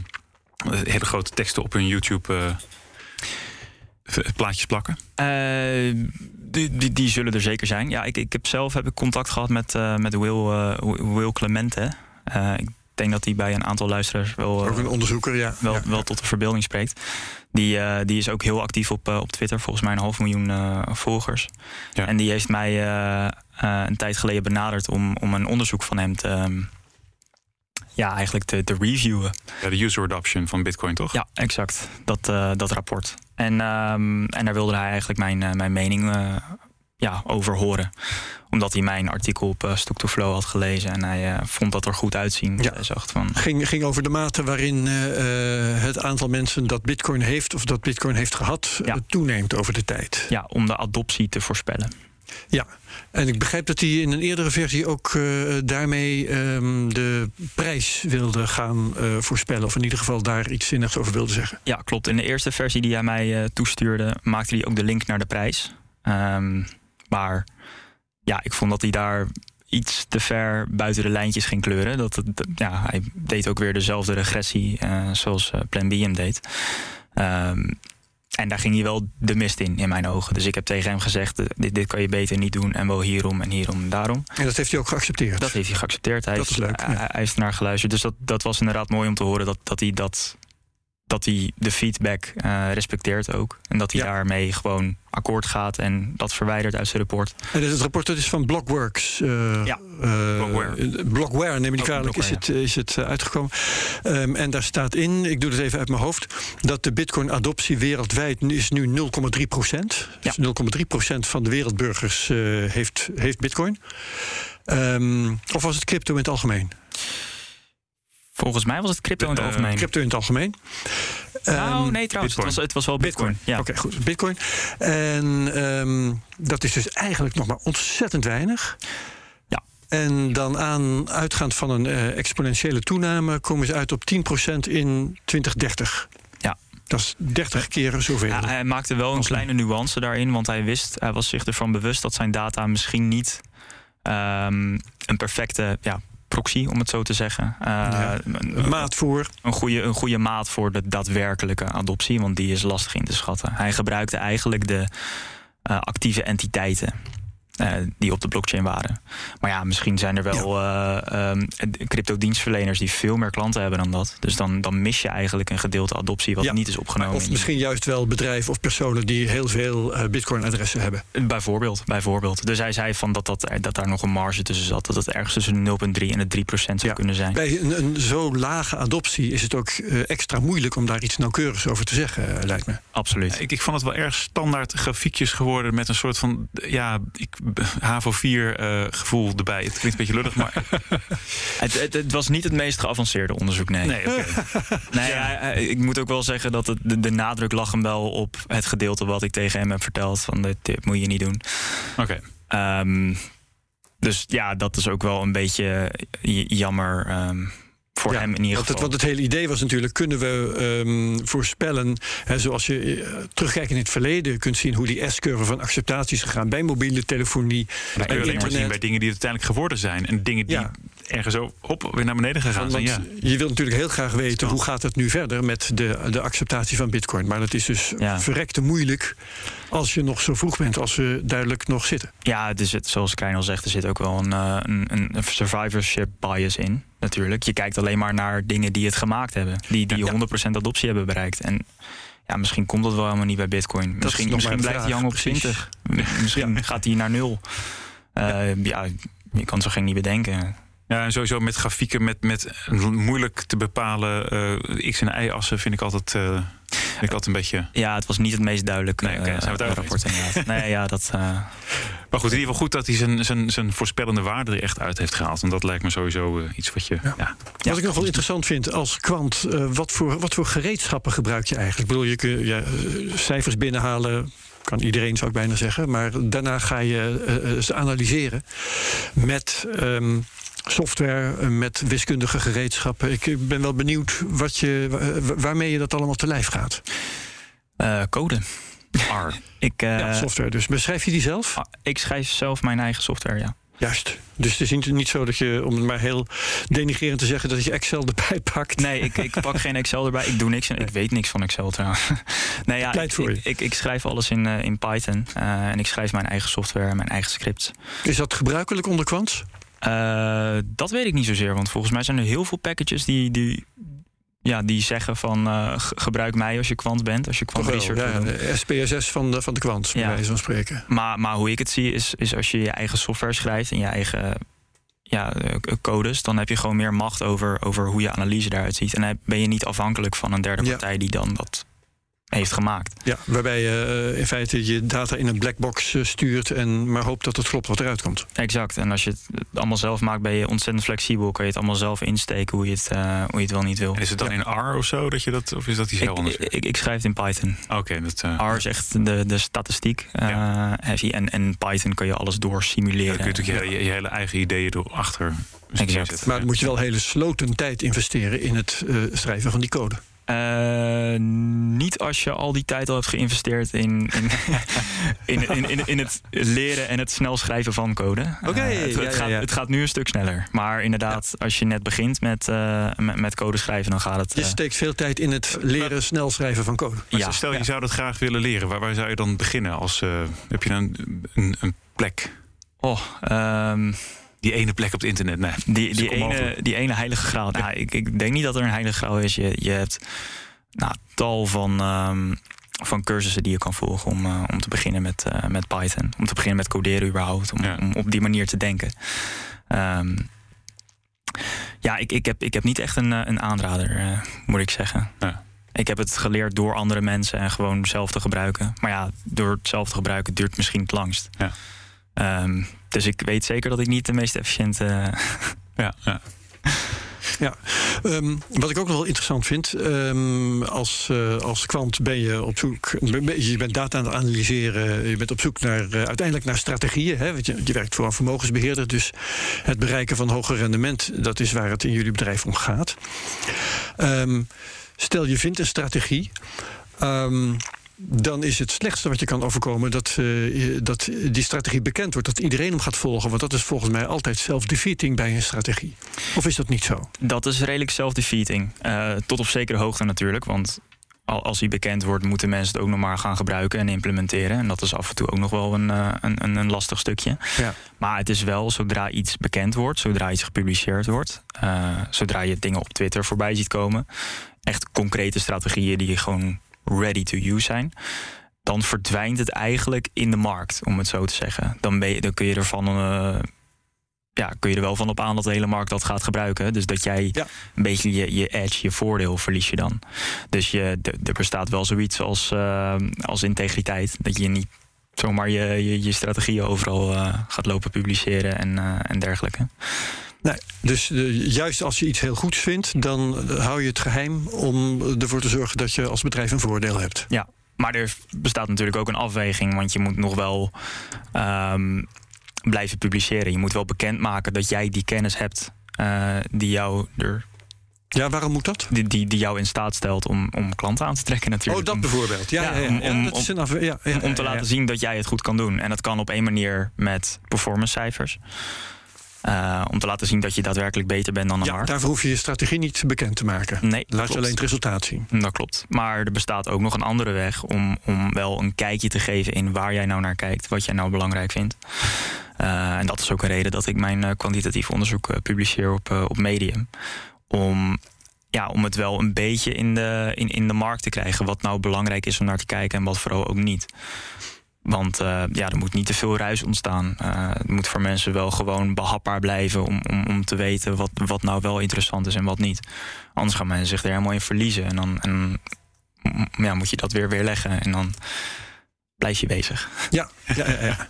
hele grote teksten op hun YouTube eh, v- plaatjes plakken? Eh, die, die, die zullen er zeker zijn. Ja, ik, ik heb zelf heb ik contact gehad met, eh, met Will, eh, Will Clemente. Eh, ik denk dat hij bij een aantal luisteraars wel, Ook een onderzoeker, ja. wel, Ja. wel tot de verbeelding spreekt. Die, eh, die is ook heel actief op, op Twitter. Volgens mij een half miljoen eh, volgers. Ja. En die heeft mij eh, eh, een tijd geleden benaderd om, om een onderzoek van hem te. ehm, ja, eigenlijk te, te reviewen. Ja, de user adoption van Bitcoin, toch? Ja, exact. Dat, eh, dat rapport. En, ehm, en daar wilde hij eigenlijk mijn, eh, mijn mening eh, ja, over horen. Omdat hij mijn artikel op uh, Stock to Flow had gelezen. En hij uh, vond dat er goed uitzien. Ja. Hij zag van, ging, ging over de mate waarin uh, het aantal mensen dat bitcoin heeft... of dat bitcoin heeft gehad, Ja. toeneemt over de tijd. ja, om de adoptie te voorspellen. Ja, en ik begrijp dat hij in een eerdere versie ook uh, daarmee um, de prijs wilde gaan uh, voorspellen. Of in ieder geval daar iets zinnigs over wilde zeggen. Ja, klopt. In de eerste versie die hij mij uh, toestuurde, maakte hij ook de link naar de prijs. Um, maar ja, ik vond dat hij daar iets te ver buiten de lijntjes ging kleuren. Dat ja, hij deed ook weer dezelfde regressie zoals Plan B hem deed. Um, en daar ging hij wel de mist in, in mijn ogen. Dus ik heb tegen hem gezegd, dit, dit kan je beter niet doen. En wel hierom en hierom en daarom. En dat heeft hij ook geaccepteerd? Dat heeft hij geaccepteerd. Hij dat is leuk. Hij, ja. hij heeft naar geluisterd. Dus dat, dat was inderdaad mooi om te horen dat, dat hij dat... Dat hij de feedback uh, respecteert ook. En dat hij ja. daarmee gewoon akkoord gaat en dat verwijdert uit zijn rapport. En dus het rapport dat is van Blockworks. Uh, ja, uh, Blockware. Blockware, neem ik niet kwalijk, is ja. het, is het uitgekomen. Um, en daar staat in, ik doe het even uit mijn hoofd... dat de bitcoin-adoptie wereldwijd is nu 0,3 procent. Ja. Dus 0,3 procent van de wereldburgers heeft, heeft bitcoin. Um, of was het crypto in het algemeen? Volgens mij was het crypto in het algemeen. Uh, crypto in het algemeen. Nou, um, nee, trouwens, het was, het was wel Bitcoin. Bitcoin. Ja. Oké, okay, goed. Bitcoin. En um, dat is dus eigenlijk nog maar ontzettend weinig. Ja. En dan aan, uitgaand van een uh, exponentiële toename, komen ze uit op 10% in 2030. Ja. Dat is 30 keer zoveel. Ja, hij maakte wel een kleine nuance daarin, want hij wist, hij was zich ervan bewust dat zijn data misschien niet um, een perfecte ja, proxy, om het zo te zeggen. Uh, ja, een maat voor. Een goede, een goede maat voor de daadwerkelijke adoptie, want die is lastig in te schatten. Hij gebruikte eigenlijk de uh, actieve entiteiten. Uh, die op de blockchain waren. Maar ja, misschien zijn er wel ja. uh, um, crypto-dienstverleners die veel meer klanten hebben dan dat. Dus dan, dan mis je eigenlijk een gedeelte adoptie wat ja. niet is opgenomen. Of misschien juist wel bedrijven of personen die heel veel uh, bitcoin-adressen hebben. Bijvoorbeeld, bijvoorbeeld. Dus hij zei van dat, dat, dat daar nog een marge tussen zat. Dat het ergens tussen 0,3 en de 3 procent zou ja. kunnen zijn. Bij een, een zo lage adoptie is het ook uh, extra moeilijk om daar iets nauwkeurigs over te zeggen, lijkt me. Absoluut. Ik, ik vond het wel erg standaard grafiekjes geworden met een soort van ja, ik, HAVO 4 uh, gevoel erbij. Het klinkt een beetje lullig, maar... het, het, het, was niet het meest geavanceerde onderzoek, nee. Nee, okay. nee ja. ik moet ook wel zeggen dat het, de, de, nadruk lag hem wel op het gedeelte wat ik tegen hem heb verteld. Van dit, dit moet je niet doen. Oké. Okay. Um, dus ja, dat is ook wel een beetje jammer... Um, voor ja, hem in ieder want geval. Het, want het hele idee was natuurlijk, kunnen we um, voorspellen... Hè, zoals je uh, terugkijkt in het verleden kunt zien... hoe die S-curve van acceptatie is gegaan bij mobiele telefonie, bij bij internet. zien bij dingen die uiteindelijk geworden zijn. En dingen die ja. ergens zo op weer naar beneden gegaan want, zijn. Ja. Je wilt natuurlijk heel graag weten, hoe gaat het nu verder... met de, de acceptatie van bitcoin. Maar dat is dus verrekte moeilijk als je nog zo vroeg bent... als we duidelijk nog zitten. Ja, dus het, zoals Krijn al zegt, er zit ook wel een, uh, een, een survivorship bias in natuurlijk. Je kijkt alleen maar naar dingen die het gemaakt hebben. Die, die Ja. 100% adoptie hebben bereikt. En ja, misschien komt dat wel helemaal niet bij Bitcoin. Misschien, misschien blijft hij hangen op precies. 20. M- Misschien gaat hij naar nul. Eh, ja. je kan zo geen niet bedenken. Ja, en sowieso met grafieken met, met moeilijk te bepalen uh, x- en y-assen vind ik altijd, uh, vind ik altijd een beetje... Ja, het was niet het meest duidelijke Nee, oké, uh, zijn we het over rapport inderdaad. Nee, ja, dat... uh, Maar goed, in ieder geval goed dat hij zijn, zijn, zijn voorspellende waarde er echt uit heeft gehaald. Want dat lijkt me sowieso uh, iets wat je... Ja. Ja. Wat ik nog wel interessant vind als kwant, uh, wat, voor, wat voor gereedschappen gebruik je eigenlijk? Ik bedoel, je kunt ja, cijfers binnenhalen, kan iedereen zou ik bijna zeggen. Maar daarna ga je uh, ze analyseren met... Um, software met wiskundige gereedschappen. Ik ben wel benieuwd wat je, waarmee je dat allemaal te lijf gaat. Uh, code. R. Ik, uh, ja, software dus. Beschrijf je die zelf? Ik schrijf zelf mijn eigen software, ja. Juist. Dus het is niet, zo dat je, om het maar heel denigrerend te zeggen, dat je Excel erbij pakt. Nee, ik, ik pak geen Excel erbij. Ik doe niks en ik weet niks van Excel trouwens. nee, ja, Pleit voor ik, je. ik, ik, schrijf alles in, uh, in Python uh, en ik schrijf mijn eigen software, mijn eigen scripts. Is dat gebruikelijk onder kwants? Uh, dat weet ik niet zozeer, want volgens mij zijn er heel veel packages die, die, ja, die zeggen van uh, gebruik mij als je kwant bent, als je kwant research ja, de SPSS van de, van de kwant, bij ja. wijze van spreken. Maar, maar hoe ik het zie is, is als je je eigen software schrijft en je eigen ja, codes, dan heb je gewoon meer macht over, over hoe je analyse daaruit ziet. En dan ben je niet afhankelijk van een derde partij ja. die dan dat heeft gemaakt. Ja, waarbij je in feite je data in een blackbox stuurt en maar hoopt dat het klopt wat eruit komt. Exact. En als je het allemaal zelf maakt, ben je ontzettend flexibel. Kan je het allemaal zelf insteken hoe je het, hoe je het wel niet wil. En is het dan in R of zo dat je dat, of is dat iets heel anders? Ik, ik, ik, schrijf het in Python. Oké, dat. R is echt de, de statistiek. Ja. en, en Python kan je alles door simuleren. Ja, kun je natuurlijk je, je, hele eigen ideeën door achter. Exact. Maar dan moet je wel hele sloten tijd investeren in het uh, schrijven van die code. Uh, niet als je al die tijd al hebt geïnvesteerd in, in, in, in, in, in, het leren en het snel schrijven van code. Oké, okay, uh, het, ja, het, gaat, ja. het gaat nu een stuk sneller. Maar inderdaad, als je net begint met, uh, met, met, code schrijven, dan gaat het. Je steekt veel tijd in het leren snel schrijven van code. Ja. Stel, je zou dat graag willen leren. Waar, waar zou je dan beginnen? Als, heb je dan een, een plek? Oh, um, die ene plek op het internet. Nee, die, die, ene, die ene heilige graal. Nou, ik, ik denk niet dat er een heilige graal is. Je, je hebt nou, tal van, um, van cursussen die je kan volgen om, uh, om te beginnen met, uh, met Python. Om te beginnen met coderen überhaupt. Om, ja. om op die manier te denken. Um, ja, ik, ik, heb, ik heb niet echt een, een aanrader, uh, moet ik zeggen. Ja. Ik heb het geleerd door andere mensen en gewoon zelf te gebruiken. Maar ja, door het zelf te gebruiken duurt misschien het langst. Ja. Um, dus ik weet zeker dat ik niet de meest efficiënte. ja, ja. Ja, um, wat ik ook nog wel interessant vind, um, als, uh, als kwant ben je op zoek, je bent data aan het analyseren, je bent op zoek naar uh, uiteindelijk naar strategieën. Hè, want je, je werkt voor een vermogensbeheerder, dus het bereiken van hoger rendement, dat is waar het in jullie bedrijf om gaat. Um, stel je vindt een strategie dan is het slechtste wat je kan overkomen dat, uh, dat die strategie bekend wordt. Dat iedereen hem gaat volgen. Want dat is volgens mij altijd self-defeating bij een strategie. Of is dat niet zo? Dat is redelijk self-defeating. Uh, tot op zekere hoogte natuurlijk. Want als hij bekend wordt, moeten mensen het ook nog maar gaan gebruiken en implementeren. En dat is af en toe ook nog wel een, uh, een, een, lastig stukje. Ja. Maar het is wel zodra iets bekend wordt, zodra iets gepubliceerd wordt, zodra je dingen op Twitter voorbij ziet komen, echt concrete strategieën die je gewoon ready to use zijn, dan verdwijnt het eigenlijk in de markt, om het zo te zeggen. Dan, ben je, dan kun je ervan. Uh, ja, kun je er wel van op aan dat de hele markt dat gaat gebruiken. Dus dat jij ja. een beetje je, je edge, je voordeel verlies je dan. Dus je, er bestaat wel zoiets als, uh, als integriteit. Dat je niet zomaar je, je, je strategieën overal uh, gaat lopen publiceren en, en dergelijke. Nee, dus uh, juist als je iets heel goeds vindt, dan hou je het geheim om ervoor te zorgen dat je als bedrijf een voordeel hebt. Ja, maar er bestaat natuurlijk ook een afweging, want je moet nog wel um, blijven publiceren. Je moet wel bekendmaken dat jij die kennis hebt uh, die jou er. Ja, waarom moet dat? Die, die, die jou in staat stelt om, om klanten aan te trekken natuurlijk. Oh, dat bijvoorbeeld. Ja, ja, ja, om, om, dat is een af, ja, om te laten zien dat jij het goed kan doen. En dat kan op één manier met performance cijfers. Uh, om te laten zien dat je daadwerkelijk beter bent dan de ja, markt. Daarvoor hoef je je strategie niet bekend te maken. Nee, Laat je alleen het resultaat zien. Dat klopt. Maar er bestaat ook nog een andere weg om, om wel een kijkje te geven in waar jij nou naar kijkt, wat jij nou belangrijk vindt. Uh, en dat is ook een reden dat ik mijn uh, kwantitatief onderzoek publiceer op, op Medium. Om, ja, om het wel een beetje in de, in, in de markt te krijgen. Wat nou belangrijk is om naar te kijken en wat vooral ook niet. Want uh, ja, er moet niet te veel ruis ontstaan. Uh, het moet voor mensen wel gewoon behapbaar blijven om, om, om te weten wat, wat nou wel interessant is en wat niet. Anders gaan mensen zich er helemaal in verliezen. En dan en, ja, moet je dat weer weerleggen en dan blijf je bezig. Ja, ja, ja. ja.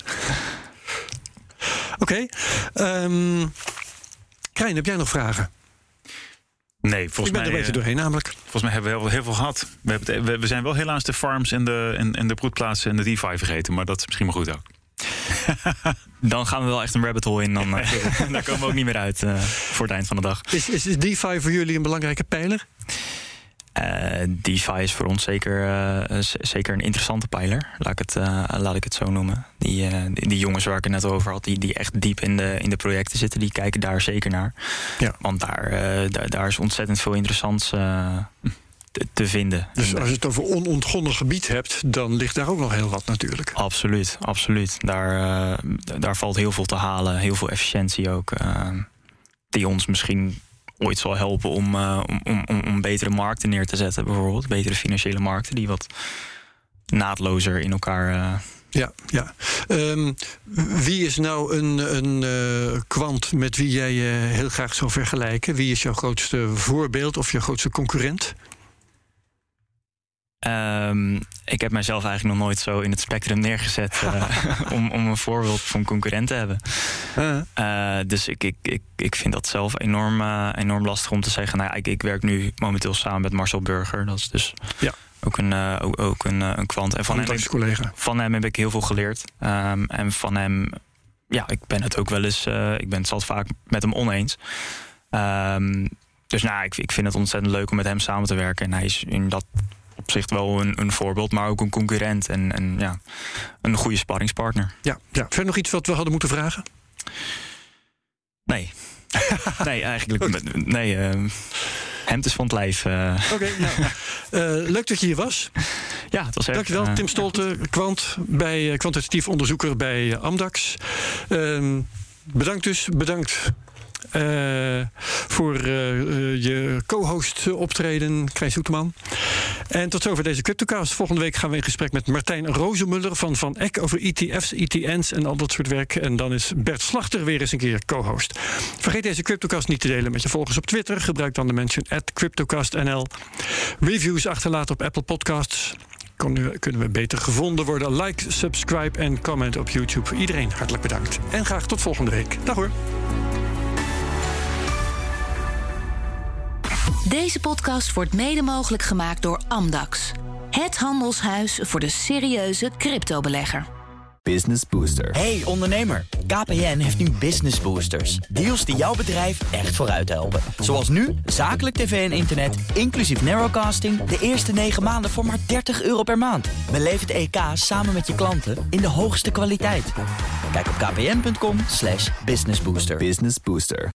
Oké. Okay. Um, Krijn, heb jij nog vragen? Nee, volgens Ik ben mij, er een beetje doorheen namelijk. Volgens mij hebben we heel, heel veel gehad. We, hebben het, we, we, zijn wel helaas de farms en de, en, en de broedplaatsen en de DeFi vergeten. Maar dat is misschien maar goed ook. dan gaan we wel echt een rabbit hole in. Dan, uh, daar komen we ook niet meer uit uh, voor het eind van de dag. Is, is, is DeFi voor jullie een belangrijke pijler? Uh, DeFi is voor ons zeker, uh, zeker een interessante pijler, laat ik het, uh, laat ik het zo noemen. Die, die, die, jongens waar ik het net over had, die, die echt diep in de, in de projecten zitten, die kijken daar zeker naar. Ja. Want daar, daar, daar is ontzettend veel interessants te, te, vinden. Dus als je het over onontgonnen gebied hebt, dan ligt daar ook nog heel wat natuurlijk. Absoluut, absoluut. Daar, daar valt heel veel te halen, heel veel efficiëntie ook. die ons misschien ooit zal helpen om, uh, om, om, om betere markten neer te zetten, bijvoorbeeld. Betere financiële markten die wat naadlozer in elkaar. Uh... Ja, ja. Um, wie is nou een, een uh, kwant met wie jij je heel graag zou vergelijken? Wie is jouw grootste voorbeeld of jouw grootste concurrent? Ehm, ik heb mijzelf eigenlijk nog nooit zo in het spectrum neergezet uh, om, om een voorbeeld van concurrent te hebben. Uh, dus ik, ik, ik, ik vind dat zelf enorm, uh, enorm lastig om te zeggen. Nou, ik, ik werk nu momenteel samen met Marcel Burger. Dat is dus ja. ook een, ook, ook een, een kwant. En van hem, collega. van hem heb ik heel veel geleerd. Um, en van hem, ja, ik ben het ook wel eens, ik ben het altijd vaak met hem oneens. Um, dus nou, ik, ik vind het ontzettend leuk om met hem samen te werken. En hij is in dat opzicht wel een, een voorbeeld, maar ook een concurrent en, en ja, een goede sparringspartner. Ja, ja, verder nog iets wat we hadden moeten vragen? Nee. nee, eigenlijk. Nee, uh, hemd is van het lijf. Uh. Oké, okay, nou, uh, leuk dat je hier was. Ja, het was echt... Dankjewel, Tim Stolte, kwant, bij, kwantitatief onderzoeker bij Amdax. Ehm, bedankt dus, bedankt voor uh, je co-host optreden, Krijs Hoeteman. En tot zover deze CryptoCast. Volgende week gaan we in gesprek met Martijn Rozemuller van Van Eck over ETF's, ETN's en al dat soort werk. En dan is Bert Slachter weer eens een keer co-host. Vergeet deze CryptoCast niet te delen met je volgers op Twitter. Gebruik dan de mention at CryptoCastNL. Reviews achterlaten op Apple Podcasts kunnen we beter gevonden worden. Like, subscribe en comment op YouTube. Iedereen hartelijk bedankt. En graag tot volgende week. Dag hoor. Deze podcast wordt mede mogelijk gemaakt door Amdax. Het handelshuis voor de serieuze cryptobelegger. Business Booster. Hey ondernemer, KPN heeft nu Business Boosters. Deals die jouw bedrijf echt vooruit helpen. Zoals nu, zakelijk tv en internet, inclusief narrowcasting... de eerste 9 maanden voor maar 30 euro per maand. Beleef het EK samen met je klanten in de hoogste kwaliteit. Kijk op kpn.com businessbooster. Business Booster.